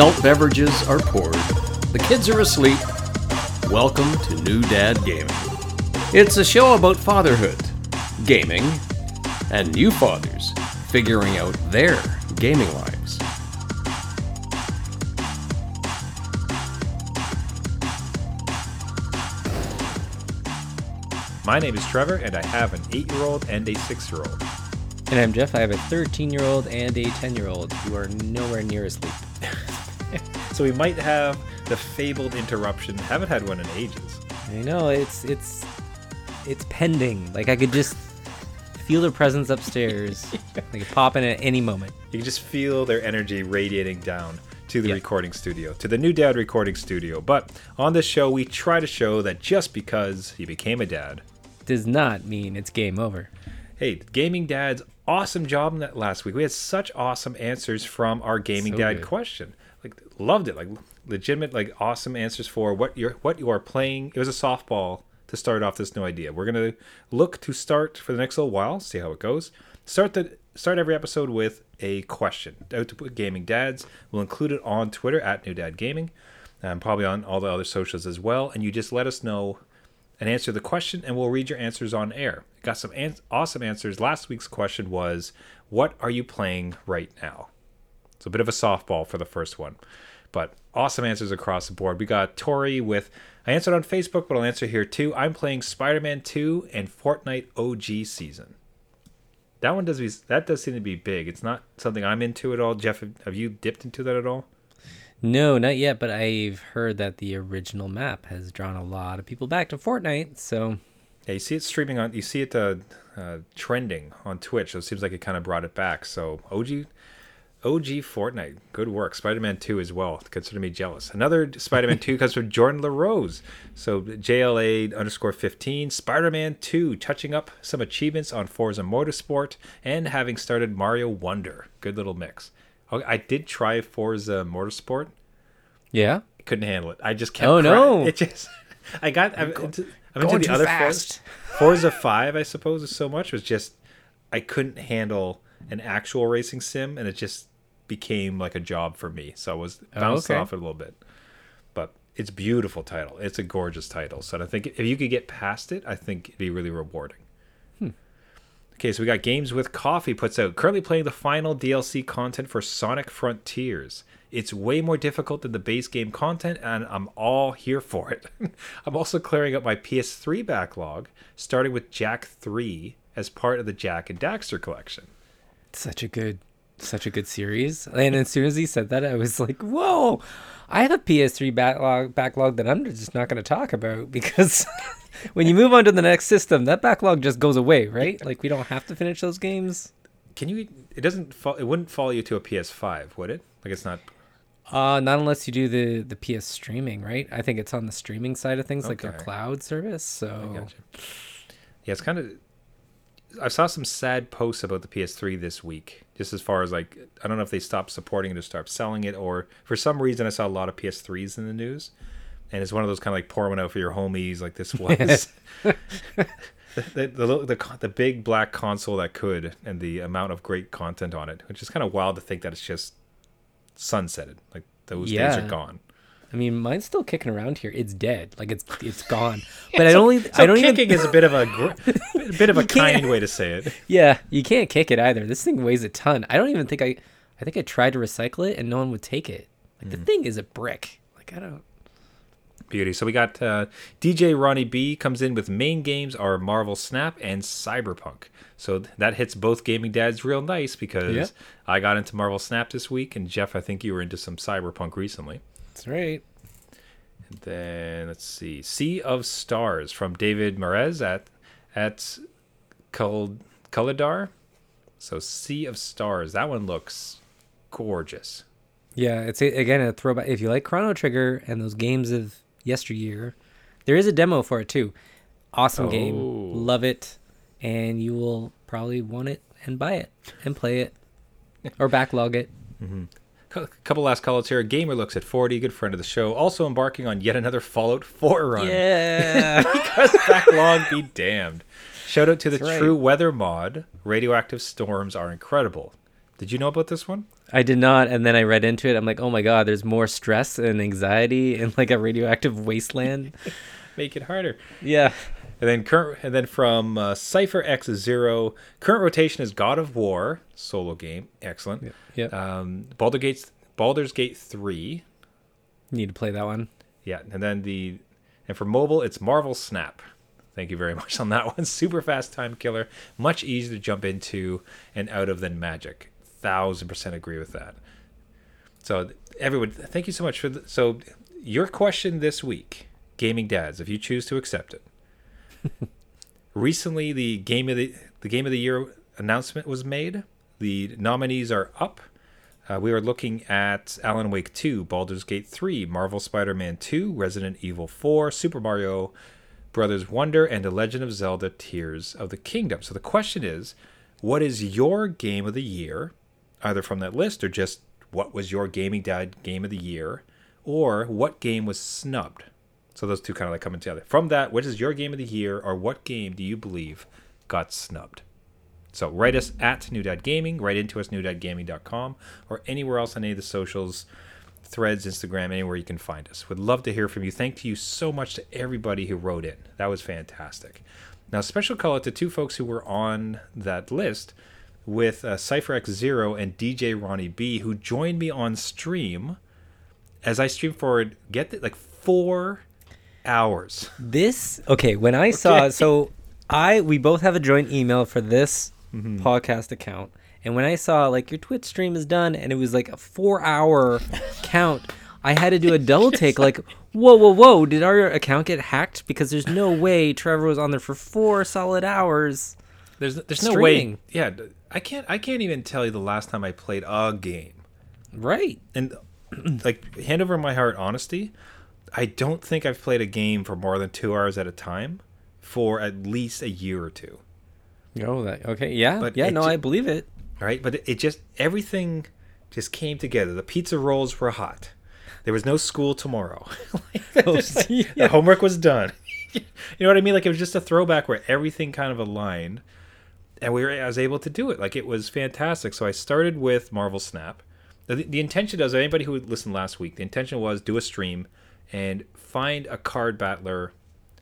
Adult beverages are poured. The kids are asleep. Welcome to New Dad Gaming. It's a show about fatherhood, gaming, and new fathers figuring out their gaming lives. My name is Trevor, and I have an eight year old and a six year old. And I'm Jeff. I have a 13 year old and a 10 year old who are nowhere near asleep. So we might have the fabled interruption. Haven't had one in ages. I know it's it's it's pending. Like I could just feel their presence upstairs. They could pop in at any moment. You can just feel their energy radiating down to the Yeah. recording studio, to the new dad recording studio. But on this show, we try to show that just because he became a dad, Does not mean it's game over. hey, gaming dad's awesome job in that last week. We had such awesome answers from our gaming So dad good. question. Like loved it. Like legitimate, like awesome answers for what you're what you are playing. It was a softball to start off this new idea. We're gonna look to start for the next little while, see how it goes. Start the start every episode with a question. Out to put gaming dads. We'll include it on Twitter at New Dad Gaming, and probably on all the other socials as well. And you just let us know and answer the question, and we'll read your answers on air. Got some an- awesome answers. Last week's question was, "What are you playing right now?" It's a bit of a softball for the first one, but awesome answers across the board. We got Tori with, I answered on Facebook, but I'll answer here too. I'm playing Spider-Man 2 and Fortnite OG season. That one does be that does seem to be big. It's not something I'm into at all. Jeff, have- have you dipped into that at all? No, not yet, but I've heard that the original map has drawn a lot of people back to Fortnite, so Yeah, you see it streaming on. You see it uh, uh, trending on Twitch. So it seems like it kind of brought it back. So OG, OG Fortnite, good work. Spider-Man Two as well. Consider me jealous. Another Spider-Man Two comes from Jordan LaRose. So JLA underscore fifteen. Spider-Man Two, touching up some achievements on Forza Motorsport and having started Mario Wonder. Good little mix. Okay, I did try Forza Motorsport. yeah. Couldn't handle it. I just kept. Oh, no. It just. I got. I'm into, I'm going into too the other fast. Forza. Forza Five, I suppose, is so much was just I couldn't handle an actual racing sim, and it just became like a job for me. So I was oh, bounced Oh, okay. off it a little bit. But it's beautiful title. It's a gorgeous title. So I think if you could get past it, I think it'd be really rewarding. Hmm. Okay, so we got Games with Coffee puts out currently playing the final DLC content for Sonic Frontiers. It's way more difficult than the base game content, and I'm all here for it. I'm also clearing up my PS3 backlog, starting with Jak 3 as part of the Jak and Daxter collection. Such a good such a good series. And as soon as he said that, I was like, "Whoa! I have a PS3 backlog backlog that I'm just not going to talk about because when you move on to the next system, that backlog just goes away, right? Like we don't have to finish those games. Can you? It doesn't. Fall, it wouldn't follow you to a PS5, would it? Like it's not. Uh, not unless you do the the PS streaming, right? I think it's on the streaming side of things, like their cloud service. So. Yeah, it's kind of. I saw some sad posts about the PS3 this week, just as far as like I don't know if they stopped supporting it or stopped selling it, or for some reason I saw a lot of PS3s in the news, and it's one of those kind of like pour one out for your homies, like this was. the, the, the, the, the big black console that could, and the amount of great content on it, which is kind of wild to think that it's just sunsetted. Like those days are gone. I mean, mine's still kicking around here. It's dead, like it's it's gone. But I don't. So I don't even. kicking is a bit of a gr- a bit of a kind way to say it. Yeah, you can't kick it either. This thing weighs a ton. I don't even think I I think I tried to recycle it and no one would take it. Like the thing is a brick. Like I don't Beauty. So we got uh, DJ Ronnie B comes in with main games are Marvel Snap and Cyberpunk. So that hits both gaming dads real nice because Yeah. I got into Marvel Snap this week, and Jeff, I think you were into some Cyberpunk recently. That's right. And then let's see, Sea of Stars from David Merez at at Culadar. So Sea of Stars, that one looks gorgeous. Yeah, it's a, again a throwback. If you like Chrono Trigger and those games of yesteryear, there is a demo for it too. Awesome Oh. game. Love it. And you will probably want it and buy it and play it or backlog it. Mm-hmm. Cou- couple last calls here. Gamer looks at 40, good friend of the show, also embarking on yet another Fallout 4 run. Yeah. because backlog be damned. Shout out to the right. True Weather mod. Radioactive storms are incredible. Did you know about this one? I did not, and then I read into it. I'm like, oh my god, there's more stress and anxiety in like a radioactive wasteland. Make it harder. yeah. And then current, and then from uh, Cipher X Zero, current rotation is God of War solo game, excellent. Yeah. Um, Baldur Gates, Baldur's Gate three, Need to play that one. yeah, and then the, and for mobile it's Marvel Snap. Thank you very much on that one. Super fast time killer, much easier to jump into and out of than Magic. Thousand percent agree with that. So everyone, thank you so much for the, so your question this week, gaming dads, if you choose to accept it. Recently, the game of the the game of the year announcement was made. The nominees are up. Uh, we are looking at Alan Wake 2, Baldur's Gate 3, Marvel Spider-Man 2, Resident Evil 4, Super Mario Brothers Wonder, and The Legend of Zelda: Tears of the Kingdom. So the question is, what is your game of the year, either from that list or just what was your gaming dad game of the year, or what game was snubbed? So those two kind of like coming together. From that, what is your game of the year, or what game do you believe got snubbed? So write us at New Dad Gaming, write into us newdadgaming.com, or anywhere else on any of the socials, threads, Instagram, anywhere you can find us. Would love to hear from you. Thank you so much to everybody who wrote in. That was fantastic. Now, special call out to two folks who were on that list with uh, CypherX Zero and DJ Ronnie B, who joined me on stream as I streamed forward. Get the, like four hours. This okay. When I saw Okay. so I we both have a joint email for this Mm-hmm. podcast account, and when I saw like your Twitch stream is done, and it was like a four hour count, I had to do a double take. Like, whoa, whoa, whoa! Did our account get hacked? Because there's no way Trevor was on there for four solid hours. There's there's no way. Yeah, I can't I can't even tell you the last time I played a game. Right. And like hand over my heart honesty, I don't think I've played a game for more than 2 hours at a time for at least a year or two. Oh, that okay. Yeah. But yeah. No, ju- I believe it. Right? But it, it just everything just came together. The pizza rolls were hot. There was no school tomorrow. Like, oh, The homework was done. you know what I mean? Like it was just a throwback where everything kind of aligned, and we were I was able to do it. Like it was fantastic. So I started with Marvel Snap. The, the intention was anybody who listened last week. The intention was do a stream and find a card battler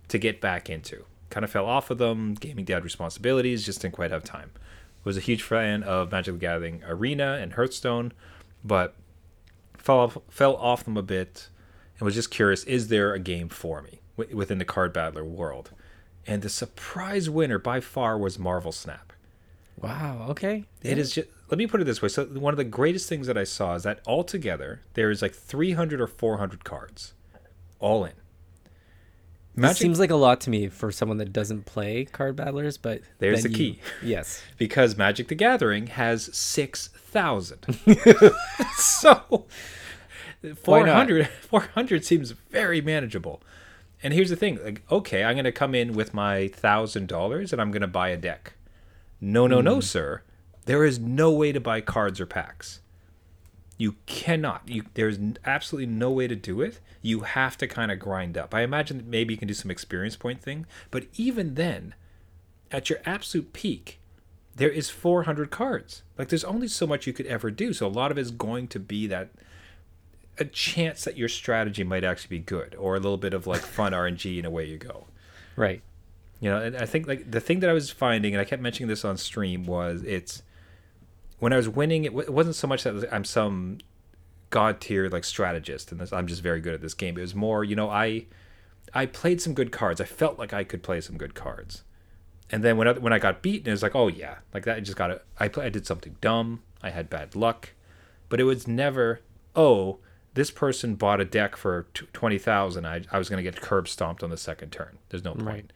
to get back into. Kind of fell off of them. Gaming dad responsibilities. Just didn't quite have time. Was a huge fan of Magic the Gathering Arena and Hearthstone, but fell off, fell off them a bit and was just curious is there a game for me w- within the card battler world and the surprise winner by far was marvel snap Wow. Okay. it is just let me put it this way so one of the greatest things that i saw is that altogether there is like 300 or 400 cards all in. That seems like a lot to me for someone that doesn't play card battlers, but There's the you- key. Yes. because magic the gathering has 6000 so 400 400 seems very manageable. And here's the thing like okay i'm going to come in with my thousand dollars and i'm going to buy a deck. No no no hmm. sir. There is no way to buy cards or packs you cannot you there's absolutely no way to do it you have to kind of grind up i imagine that maybe you can do some experience point thing but even then at your absolute peak there is 400 cards. Like there's only so much you could ever do. So a lot of it is going to be that a chance that your strategy might actually be good or a little bit of like fun RNG and away you go. Right. You know, and I think like the thing that I was finding, and I kept mentioning this on stream, was it's when I was winning. It, w- it wasn't so much that I'm some god tier like strategist, and this, I'm just very good at this game. It was more, you know, I I played some good cards. I felt like I could play some good cards, and then when I, when I got beaten, it was like, oh yeah, like that. I just got it. I play, I did something dumb. I had bad luck, but it was never, oh, this person bought a deck for twenty thousand. I I was gonna get curb stomped on the second turn. There's no point. Right.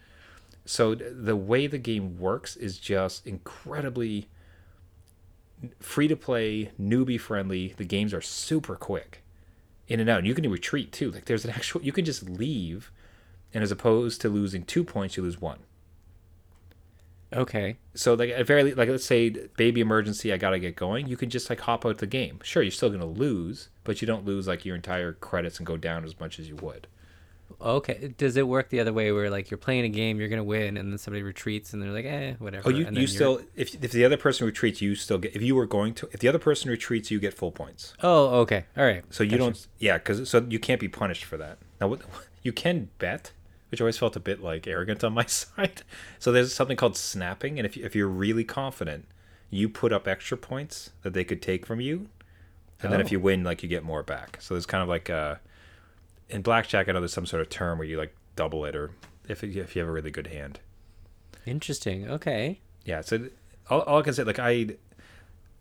So the way the game works is just incredibly free to play, newbie friendly. The games are super quick, in and out. And you can retreat too. Like there's an actual you can just leave, and as opposed to losing two points, you lose one. Okay. So like at very like let's say baby emergency, I gotta get going. You can just like hop out the game. Sure, you're still gonna lose, but you don't lose like your entire credits and go down as much as you would. Okay. Does it work the other way where like you're playing a game, you're gonna win, and then somebody retreats and they're like, eh, whatever. Oh, you, you you're- still if if the other person retreats, you still get. If you were going to, if the other person retreats, you get full points. Oh, okay. All right. So you Gotcha. don't, yeah, because so you can't be punished for that. Now, what, you can bet, which always felt a bit like arrogant on my side. So there's something called snapping, and if you, if you're really confident, you put up extra points that they could take from you, and then if Oh. you win, like you get more back. So there's kind of like uh in blackjack, I know there's some sort of term where you like double it, or if you- if you have a really good hand. Interesting. Okay. Yeah, so all, all I can say, like I,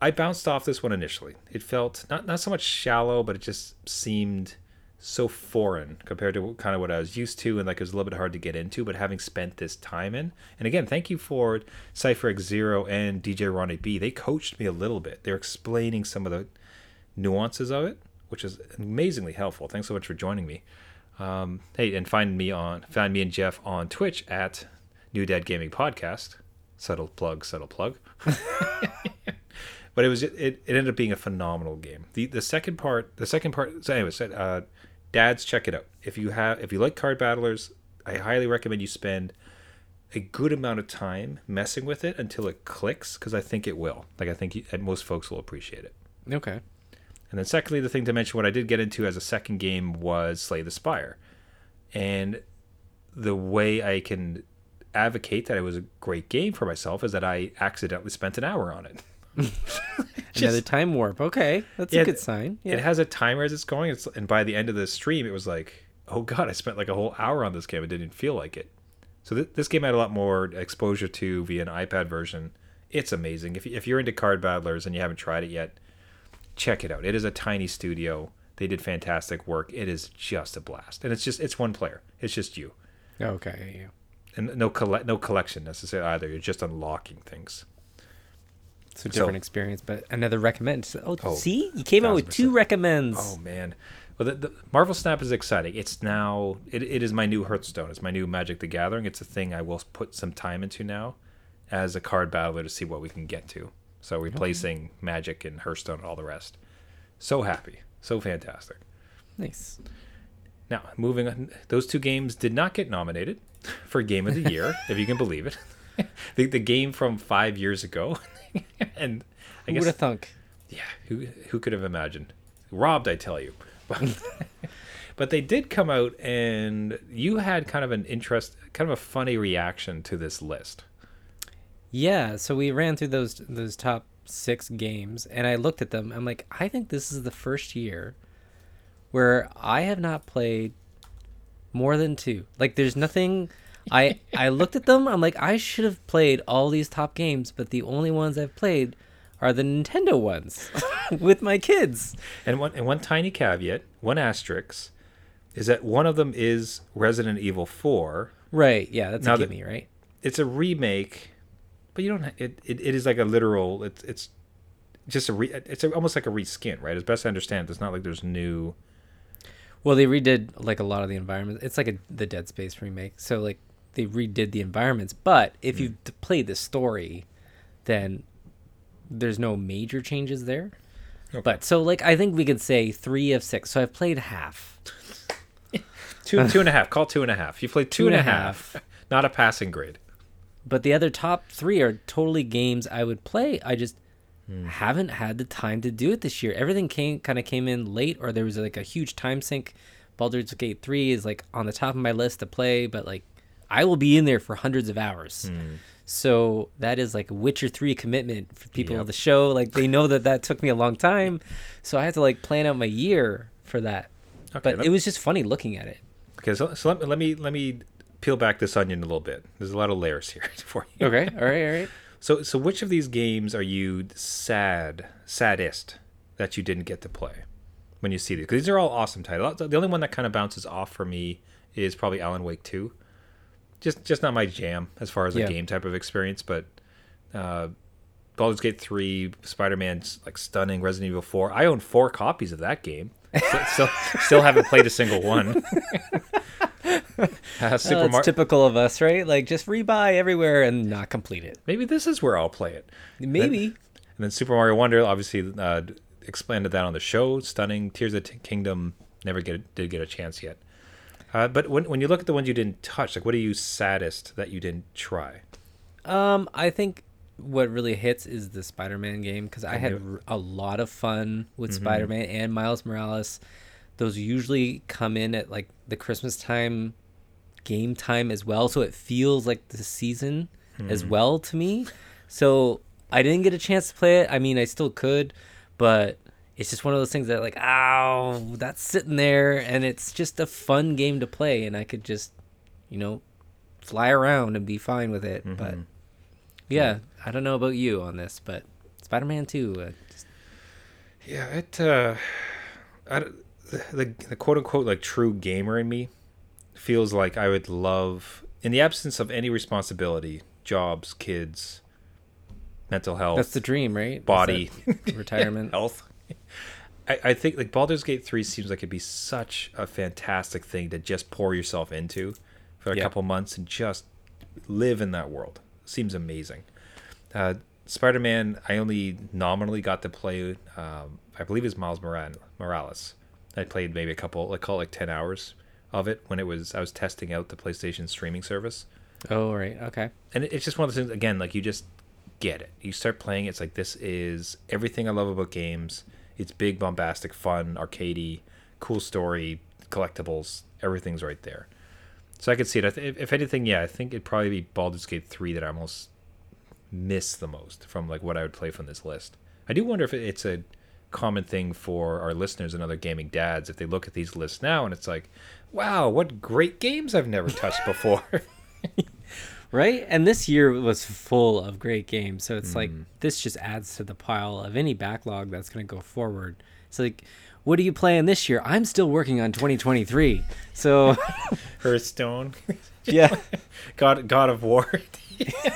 I bounced off this one initially. It felt not not so much shallow, but it just seemed so foreign compared to kind of what I was used to, and like it was a little bit hard to get into. But having spent this time in, and again, thank you for Cipher X Zero and DJ Ronnie B. They coached me a little bit. They're explaining some of the nuances of it, which is amazingly helpful. Thanks so much for joining me. Um, hey, and find me on find me and Jeff on Twitch at New Dad Gaming Podcast. Subtle plug, subtle plug. but it was it, it ended up being a phenomenal game. The the second part, the second part. So anyway, uh, dads, check it out. If you have if you like card battlers, I highly recommend you spend a good amount of time messing with it until it clicks because I think it will. Like I think you, most folks will appreciate it. Okay. And then secondly, the thing to mention, what I did get into as a second game was Slay the Spire. And the way I can advocate that it was a great game for myself is that I accidentally spent an hour on it. Another time warp. Okay, that's Yeah, a good sign. Yeah. It has a timer as it's going, it's, and by the end of the stream, it was like, oh god, I spent like a whole hour on this game. It didn't feel like it. So th- this game had a lot more exposure to via an iPad version. It's amazing. If, if you're into card battlers and you haven't tried it yet, check it out. It is a tiny studio. They did fantastic work. It is just a blast, and it's just it's one player. It's just you, okay. Yeah. and no collect no collection necessarily either. You're just unlocking things. So different So- experience, but another recommend. So- Oh, Oh, see, you came out with two recommends. Oh man. Well, the, the Marvel Snap is exciting. It's now it, it is my new Hearthstone. It's my new Magic the Gathering. It's a thing I will put some time into now as a card battler to see what we can get to. So replacing Magic and Hearthstone and all the rest. So happy. So fantastic. Nice. Now, moving on. Those two games did not get nominated for Game of the Year, if you can believe it. the, the game from five years ago. and I Who guess would have thunk? yeah, who who could have imagined? Robbed, I tell you. But, but they did come out, and you had kind of an interest, kind of a funny reaction to this list. Yeah, so we ran through those those top six games, and I looked at them. I'm like, I think this is the first year where I have not played more than two. Like, there's nothing. I I looked at them. I'm like, I should have played all these top games, but the only ones I've played are the Nintendo ones with my kids. And one and one tiny caveat, one asterisk, is that one of them is Resident Evil Four. Right? Yeah, that's Now a gimme, right? It's a remake, but you don't. It it, it is like a literal. It's it's just a re, it's a, almost like a reskin, right? As best I understand, it's not like there's new. Well, they redid like a lot of the environments. It's like a the Dead Space remake. So like they redid the environments, but if Hmm. you've t- played the story, then there's no major changes there. Okay. But so like I think we could say three of six. So I've played half. Two two and a half. Call two and a half. You played two Two and and a a half. Not a passing grade. But the other top three are totally games I would play. I just Hmm. haven't had the time to do it this year. Everything came kind of came in late, or there was like a huge time sink. Baldur's Gate three is like on the top of my list to play, but like I will be in there for hundreds of hours. Hmm. So that is like a Witcher three commitment for people Yep. of the show. Like they know that that took me a long time, so I had to like plan out my year for that. Okay, but it was just funny looking at it. Okay, so, so let, let me let me peel back this onion a little bit. There's a lot of layers here for you. Okay, all right, all right. So so which of these games are you sad saddest that you didn't get to play when you see these? Because these are all awesome titles. The only one that kind of bounces off for me is probably Alan Wake Two. Just just not my jam as far as a Yeah. game type of experience, but. Uh, Baldur's Gate 3, Spider-Man's like stunning, Resident Evil 4. I own four copies of that game. Still, still haven't played a single one. uh, Super Mar- typical of us, right? Like just rebuy everywhere and not complete it. Maybe this is where I'll play it. Maybe. And then Super Mario Wonder, obviously, uh, expanded that on the show. Stunning. Tears of the Kingdom never get did get a chance yet. Uh, but when when you look at the ones you didn't touch, like what are you saddest that you didn't try? Um, I think what really hits is the Spider-Man game because I had a lot of fun with Spider-Man and Miles Morales. Those usually come in at like the Christmas time game time as well, so it feels like the season as well to me. So I didn't get a chance to play it. I mean, I still could, but it's just one of those things that like, ow, that's sitting there, and it's just a fun game to play, and I could just, you know, fly around and be fine with it. But yeah, I don't know about you on this, but Spider-Man 2, uh, just, Yeah, it. Uh, I, don't- the the quote unquote like true gamer in me feels like I would love, in the absence of any responsibility, jobs, kids, mental health, that's the dream, right? Body, retirement. health. I, I think like Baldur's Gate 3 seems like it'd be such a fantastic thing to just pour yourself into for a Yeah. couple months and just live in that world. Seems amazing. Uh, Spider Man, I only nominally got to play, um, I believe it's Miles Moran- Morales. I played maybe a couple, like call it like 10 hours of it when it was, I was testing out the PlayStation streaming service. Oh, right. Okay. and it- it's just one of those things again like you just get it. You start playing it's like this is everything i love about games. It's big bombastic fun arcadey cool story collectibles everything's right there. So i could see it. I th- if, anything yeah i think it'd probably be Baldur's Gate 3 that i almost miss the most from like what i would play from this list. I do wonder if it's a common thing for our listeners and other gaming dads if they look at these lists now and it's like wow what great games i've never touched before Right? And this year was full of great games. So it's like Mm. this just adds to the pile of any backlog that's going to go forward. It's like, what are you playing this year? I'm still working on 2023. So, hearthstone yeah. God, God of War.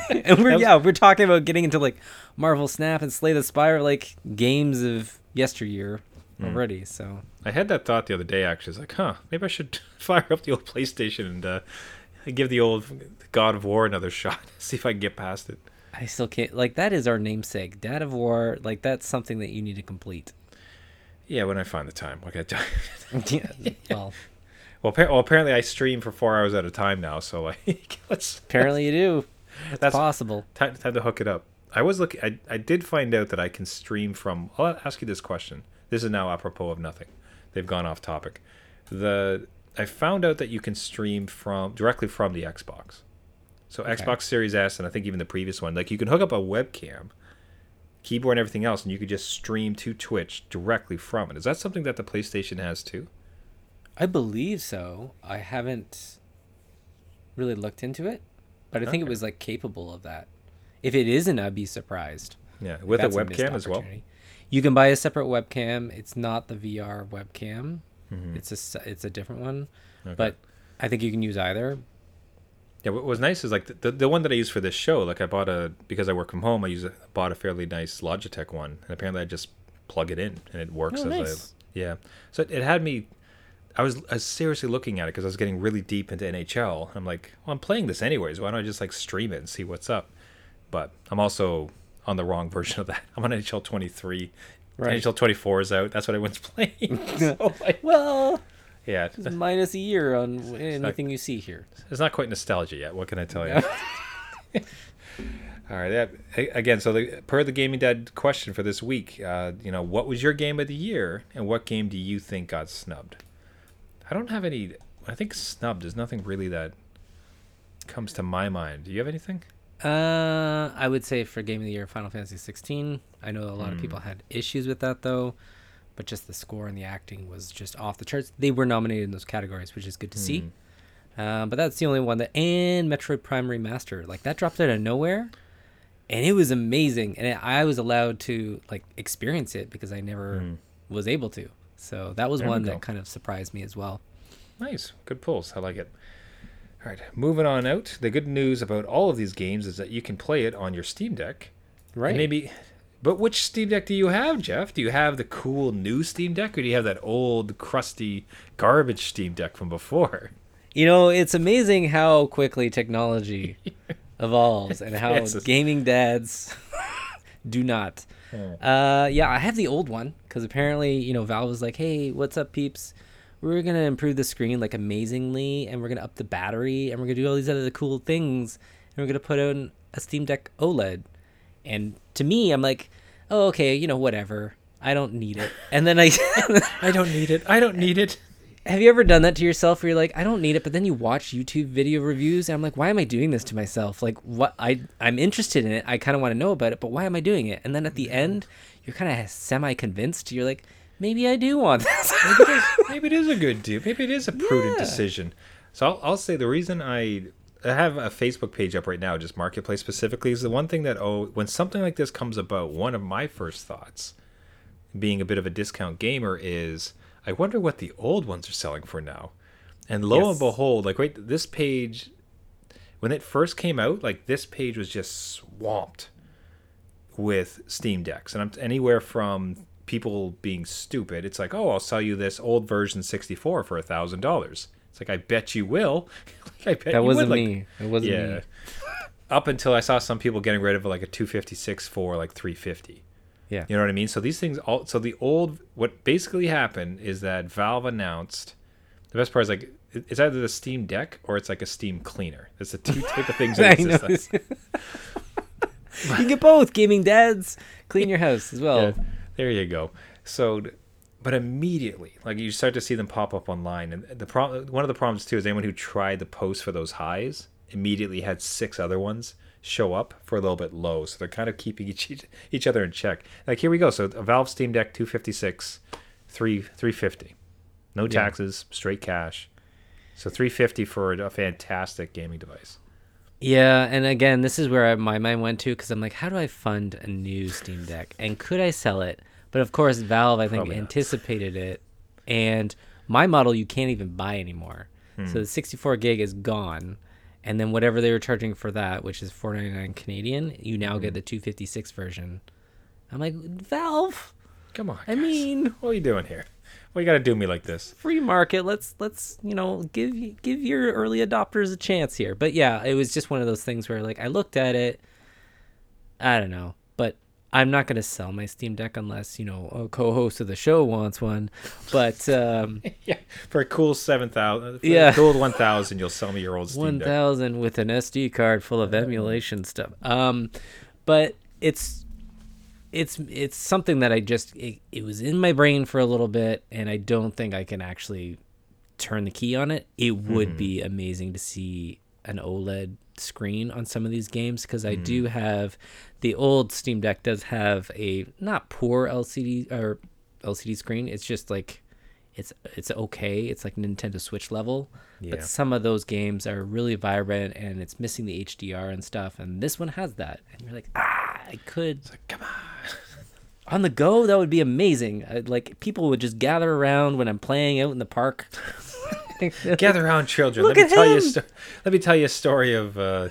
and we're yeah, we're talking about getting into like Marvel Snap and Slay the Spire like games of yesteryear Mm. already. So, I had that thought the other day. Actually, it's like, huh, maybe I should fire up the old PlayStation and uh, give the old God of War another shot. See if I can get past it. I still can't like that is our namesake. Dad of War, like that's something that you need to complete. Yeah, when I find the time. Like I tell yeah. Well, well, well, apparently I stream for four hours at a time now. So like, let's apparently you do. It's That's- possible. time, time to hook it up. I was looking. I, I did find out that I can stream from. I'll ask you this question. This is now apropos of nothing. They've gone off topic. The I found out that you can stream from directly from the Xbox. So Xbox Series S and I think even the previous one, like you can hook up a webcam, keyboard and everything else, and you could just stream to Twitch directly from it. Is that something that the PlayStation has too? I believe so. I haven't really looked into it, but I think it was like capable of that. If it isn't, I'd be surprised. Yeah, with a webcam as well. You can buy a separate webcam. It's not the VR webcam. Mhm. It's a it's a different one, Okay. but I think you can use either. Yeah, what was nice is like the, the, the one that I use for this show. Like I bought a because I work from home. I use a, bought a fairly nice Logitech one, and apparently I just plug it in and it works Oh, as nice. I yeah. So it, it had me. I was, I was seriously looking at it because I was getting really deep into NHL. I'm like, well, I'm playing this anyways. Why don't I just like stream it and see what's up? But I'm also on the wrong version of that. I'm on NHL 23. Right. NHL 24 is out. That's what everyone's playing. so like, Well, yeah, minus a year on anything you see here. it's not quite nostalgia yet. What can I tell you? All right. A- Again, so the, per the gaming dad question for this week, uh, you know, what was your game of the year, and what game do you think got snubbed? I don't have any. I think snubbed. is nothing really that comes to my mind. Do you have anything? Uh, I would say for game of the year, Final Fantasy 16. I know a lot of Hmm. people had issues with that though, but just the score and the acting was just off the charts. They were nominated in those categories, which is good to see. Uh, but that's the only one that and Metroid Prime Remaster, like that dropped out of nowhere, and it was amazing. And I was allowed to like experience it because I never Hmm. was able to. So that was There one that kind of surprised me as well. Nice. Good pulls. I like it. All right. Moving on out. The good news about all of these games is that you can play it on your Steam Deck. Right. And maybe. But which Steam Deck do you have, Jeff? Do you have the cool new Steam Deck, or do you have that old, crusty, garbage Steam Deck from before? You know, it's amazing how quickly technology evolves and how Yes. gaming dads do not. Uh, yeah, I have the old one because apparently, you know, Valve was like, "Hey, what's up, peeps? We're gonna improve the screen like amazingly, and we're gonna up the battery, and we're gonna do all these other cool things, and we're gonna put on a Steam Deck OLED. And to me, I'm like, oh, okay, you know, whatever. I don't need it. And then I, I don't need it. I don't need it. have you ever done that to yourself where you're like, I don't need it, but then you watch YouTube video reviews and I'm like, why am I doing this to myself? Like, what I I'm interested in it. I kind of want to know about it, but why am I doing it? And then at the mm-hmm. end, you're kind of semi convinced. You're like, maybe I do want this. maybe, it is, maybe it is a good deal. Maybe it is a prudent Yeah. decision. So I'll, I'll say the reason I, I have a Facebook page up right now, just marketplace specifically, is the one thing that oh, when something like this comes about, one of my first thoughts, being a bit of a discount gamer, is I wonder what the old ones are selling for now. And lo Yes. and behold, like wait, this page, when it first came out, like this page was just swamped with Steam Decks, and I'm anywhere from people being stupid. It's like, oh, I'll sell you this old version 64 for a thousand dollars. It's like, I bet you will. I bet that you wasn't would. Like, me. It wasn't yeah. me. Up until I saw some people getting rid of like a 256 for like 350. Yeah. You know what I mean? So these things all so the old what basically happened is that Valve announced the best part is like it's either the Steam Deck or it's like a Steam cleaner. It's the two type of things that exist. you can get both gaming dads clean your house as well. Yeah, there you go. So, but immediately, like you start to see them pop up online, and the problem, one of the problems too, is anyone who tried to post for those highs immediately had six other ones show up for a little bit low, so they're kind of keeping each each other in check. Like here we go. So a Valve Steam Deck 256, three 350, no Yeah. taxes, straight cash. So 350 for a fantastic gaming device. Yeah, and again, this is where I, my mind went to because I'm like, how do I fund a new Steam Deck, and could I sell it? But of course, Valve I think Probably not. anticipated it, and my model you can't even buy anymore. Hmm. So the 64 gig is gone, and then whatever they were charging for that, which is 4.99 Canadian, you now Hmm. get the 256 version. I'm like, Valve, Come on, I mean, what are you doing here? Why you got to do me like this? free market. Let's let's you know give give your early adopters a chance here. But yeah, it was just one of those things where like I looked at it. I don't know, but I'm not gonna sell my Steam Deck unless you know a co-host of the show wants one. But um, Yeah, for a cool seven thousand. Yeah. Cool one thousand. You'll sell me your old Steam one Deck. thousand with an SD card full of emulation stuff. Um, but it's it's it's something that I just it, it was in my brain for a little bit, and I don't think I can actually turn the key on it. It would be amazing to see an OLED screen on some of these games because I do have the old Steam Deck does have a not poor LCD or LCD screen. It's just like it's it's okay. It's like Nintendo Switch level. Yeah. But some of those games are really vibrant and it's missing the HDR and stuff. And this one has that. And you're like, ah, I could Come on. on the go. That would be amazing. i like people would just gather around when I'm playing out in the park. Gather around, children. Look let me tell you. A sto- let me tell you a story of uh,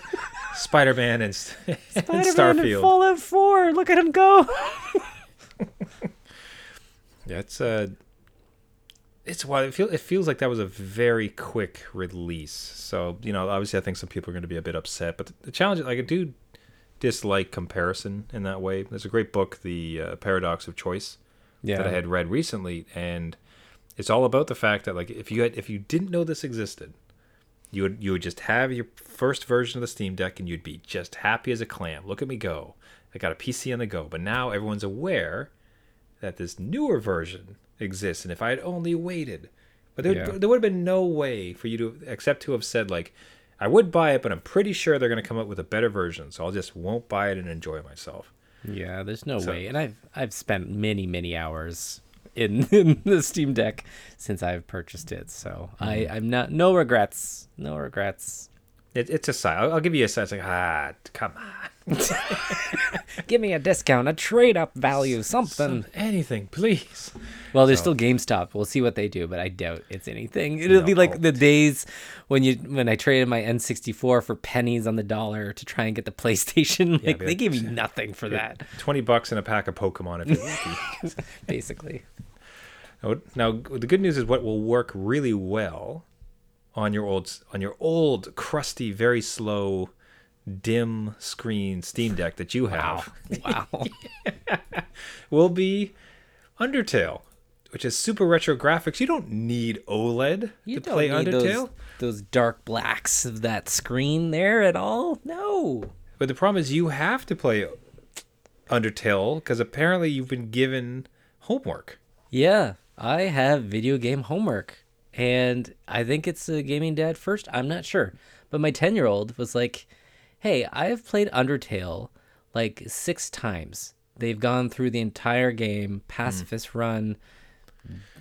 Spider-Man and, Spider-Man in Starfield. Fallout 4. Look at him go. Yeah, it's uh, it's wild. It, feel, it feels like that was a very quick release. So you know, obviously, I think some people are going to be a bit upset. But the, the challenge, like do dislike comparison in that way. There's a great book, The uh, Paradox of Choice. Yeah. that I had read recently, and it's all about the fact that like if you had if you didn't know this existed, you would you would just have your first version of the Steam Deck and you'd be just happy as a clam. Look at me go! I got a PC on the go. But now everyone's aware that this newer version exists, and if I had only waited, but there, Yeah. there would have been no way for you to except to have said like. I would buy it, but I'm pretty sure they're going to come up with a better version, so I'll just won't buy it and enjoy myself. Yeah, there's no So- way. And I've I've spent many many hours in, in the Steam Deck since I've purchased it. So I hmm. I'm not no regrets. No regrets. It, it's a sign. I'll, I'll give you a sign. It's like ah, come on. Give me a discount, a trade up value, something. Some- anything, please. Well, there's So- still GameStop. We'll see what they do, but I doubt it's anything. It'll be like the days when you when I traded my N64 for pennies on the dollar to try and get the PlayStation. Like be they like, gave me nothing for that, Twenty bucks and a pack of Pokemon if you're lucky. basically. Now- now, the good news is what will work really well on your old on your old crusty, very slow, dim screen Steam Deck that you have Wow. wow, will be Undertale. which is super retro graphics. You don't need OLED You to play Undertale. those, those dark blacks of that screen there at all. No. But the problem is you have to play Undertale because apparently you've been given homework. Yeah, I have video game homework. And I think it's a gaming dad first. I'm not sure. But my 10 year old was like, hey, I've played Undertale like six times. They've gone through the entire game, pacifist hmm. run,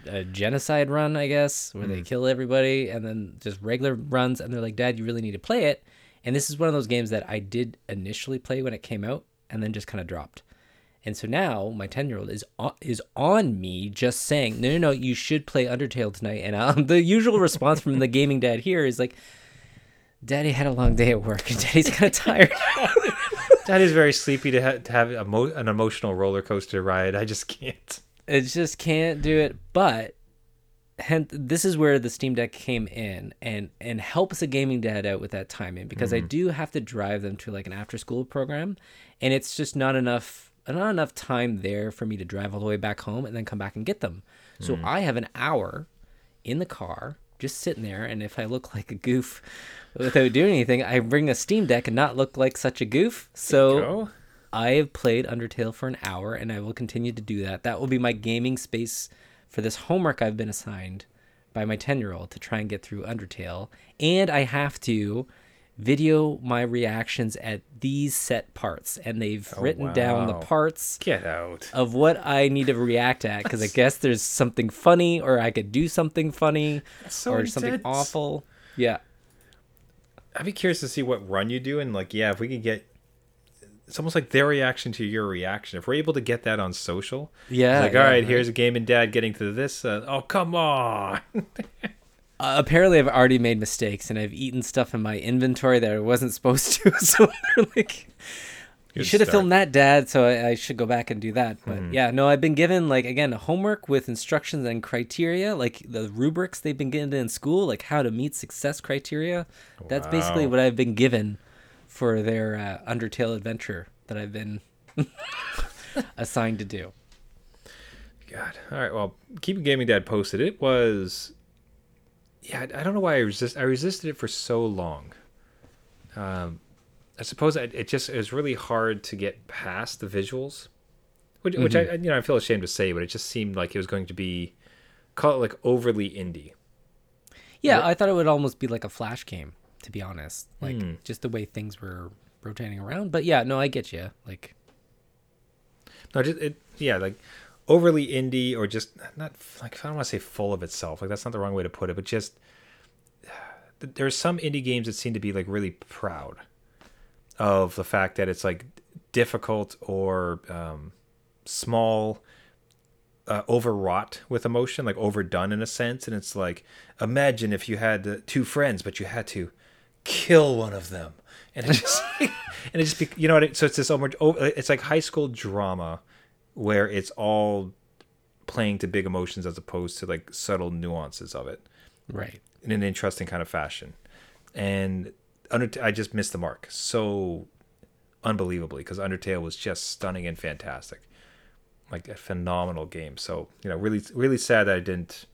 a genocide run, I guess, where they hmm. kill everybody, and then just regular runs. And they're like, Dad, you really need to play it. And this is one of those games that I did initially play when it came out and then just kind of dropped. And so now my 10 year old is on, is on me just saying, no, no, no, you should play Undertale tonight. And um, the usual response from the gaming dad here is like, Daddy had a long day at work and Daddy's kind of tired. Daddy's very sleepy to, ha- to have a mo- an emotional roller coaster ride. I just can't. it just can't do it. But hence, this is where the Steam Deck came in and and helps a gaming dad out with that timing because I do have to drive them to like an after school program, and it's just not enough not enough time there for me to drive all the way back home and then come back and get them. So I have an hour in the car just sitting there, and if I look like a goof without doing anything, I bring a Steam Deck and not look like such a goof. So. I have played Undertale for an hour and I will continue to do that. That will be my gaming space for this homework I've been assigned by my 10 year old to try and get through Undertale. And I have to video my reactions at these set parts. And they've written down the parts Get out. of what I need to react at because I guess there's something funny or I could do something funny so or something awful. Yeah. I'd be curious to see what run you do, and like, yeah, if we could get, it's almost like their reaction to your reaction. If we're able to get that on social, Yeah, like, yeah, all right, right. here's a game and dad getting to this. Uh, oh, come on. Uh, apparently, I've already made mistakes and I've eaten stuff in my inventory that I wasn't supposed to. So they're like, "You should have filmed that, Dad." So I, I should go back and do that. But Mm-hmm. yeah, no, I've been given like again homework with instructions and criteria, like the rubrics they've been given in school, like how to meet success criteria. That's basically what I've been given for their uh, Undertale adventure that I've been assigned to do. God. All right. Well, keep gaming dad posted. It was, yeah. I I don't know why I resist. I resisted it for so long. Um, I suppose I, it just it was really hard to get past the visuals, which which I you know I feel ashamed to say, but it just seemed like it was going to be, call it like overly indie. Yeah, I thought it would almost be like a flash game, to be honest. Like Hmm. just the way things were rotating around. But yeah, no, I get you. Like, No, just it. Yeah, like overly indie or just not like I don't want to say full of itself. Like that's not the wrong way to put it, but just there's some indie games that seem to be like really proud of the fact that it's like difficult or um, small uh, overwrought with emotion like overdone in a sense and it's like imagine if you had uh, two friends but you had to kill one of them and it just and it just you know what so it's this almost it's like high school drama where it's all playing to big emotions as opposed to like subtle nuances of it right. in an interesting kind of fashion. And Undertale, I just missed the mark so unbelievably because Undertale was just stunning and fantastic, like a phenomenal game. So you know, really, really sad that I didn't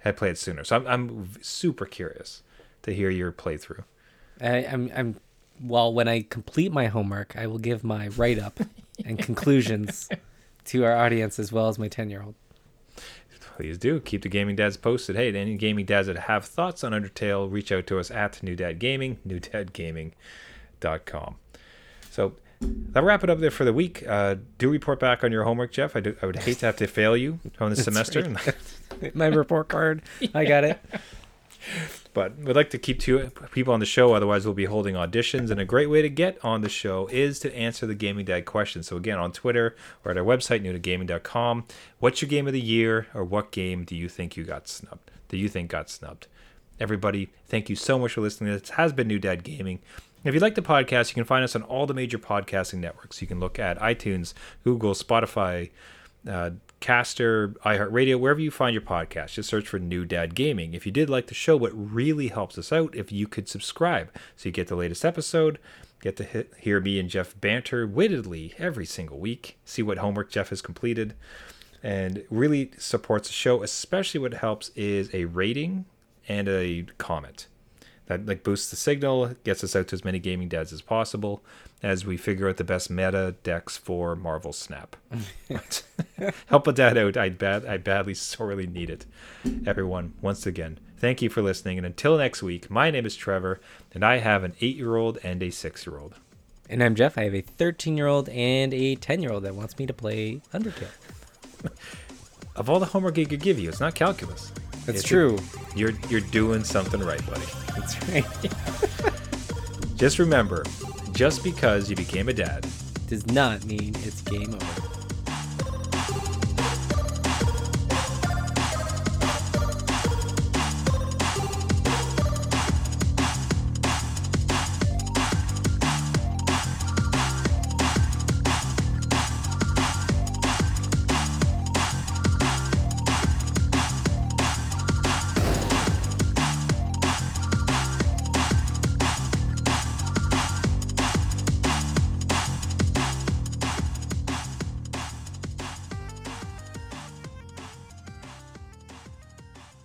had played sooner. So I'm, I'm super curious to hear your playthrough. I, I'm, I'm, well, when I complete my homework, I will give my write up and conclusions to our audience as well as my 10 year old. Please do keep the gaming dads posted. Hey, any gaming dads that have thoughts on Undertale, reach out to us at New Dad Gaming, newdadgaming.com. So that'll wrap it up there for the week. Uh, do report back on your homework, Jeff. I, do, I would hate to have to fail you on this semester, My report card. I got it. But we'd like to keep two people on the show. Otherwise, we'll be holding auditions. And a great way to get on the show is to answer the Gaming Dad question. So again, on Twitter or at our website, newdadgaming.com. What's your game of the year, or what game do you think you got snubbed? Do you think got snubbed? Everybody, thank you so much for listening. This has been New Dad Gaming. If you like the podcast, you can find us on all the major podcasting networks. You can look at iTunes, Google, Spotify, uh, Caster, iHeartRadio, wherever you find your podcast. Just search for New Dad Gaming. If you did like the show, what really helps us out if you could subscribe so you get the latest episode, get to hit, hear me and Jeff banter wittedly every single week, see what homework Jeff has completed. and really supports the show. Especially what helps is a rating and a comment. That like boosts the signal, gets us out to as many gaming dads as possible as we figure out the best meta decks for Marvel Snap. Help a dad out. I bad I badly sorely need it. Everyone, once again, thank you for listening. And until next week, my name is Trevor, and I have an eight year old and a six year old. And I'm Jeff. I have a 13 year old and a 10 year old that wants me to play Undertale. Of all the homework he could give you, it's not calculus. That's It's- true. You're you're doing something right, buddy. That's right. Just remember, just because you became a dad Does not mean it's game over.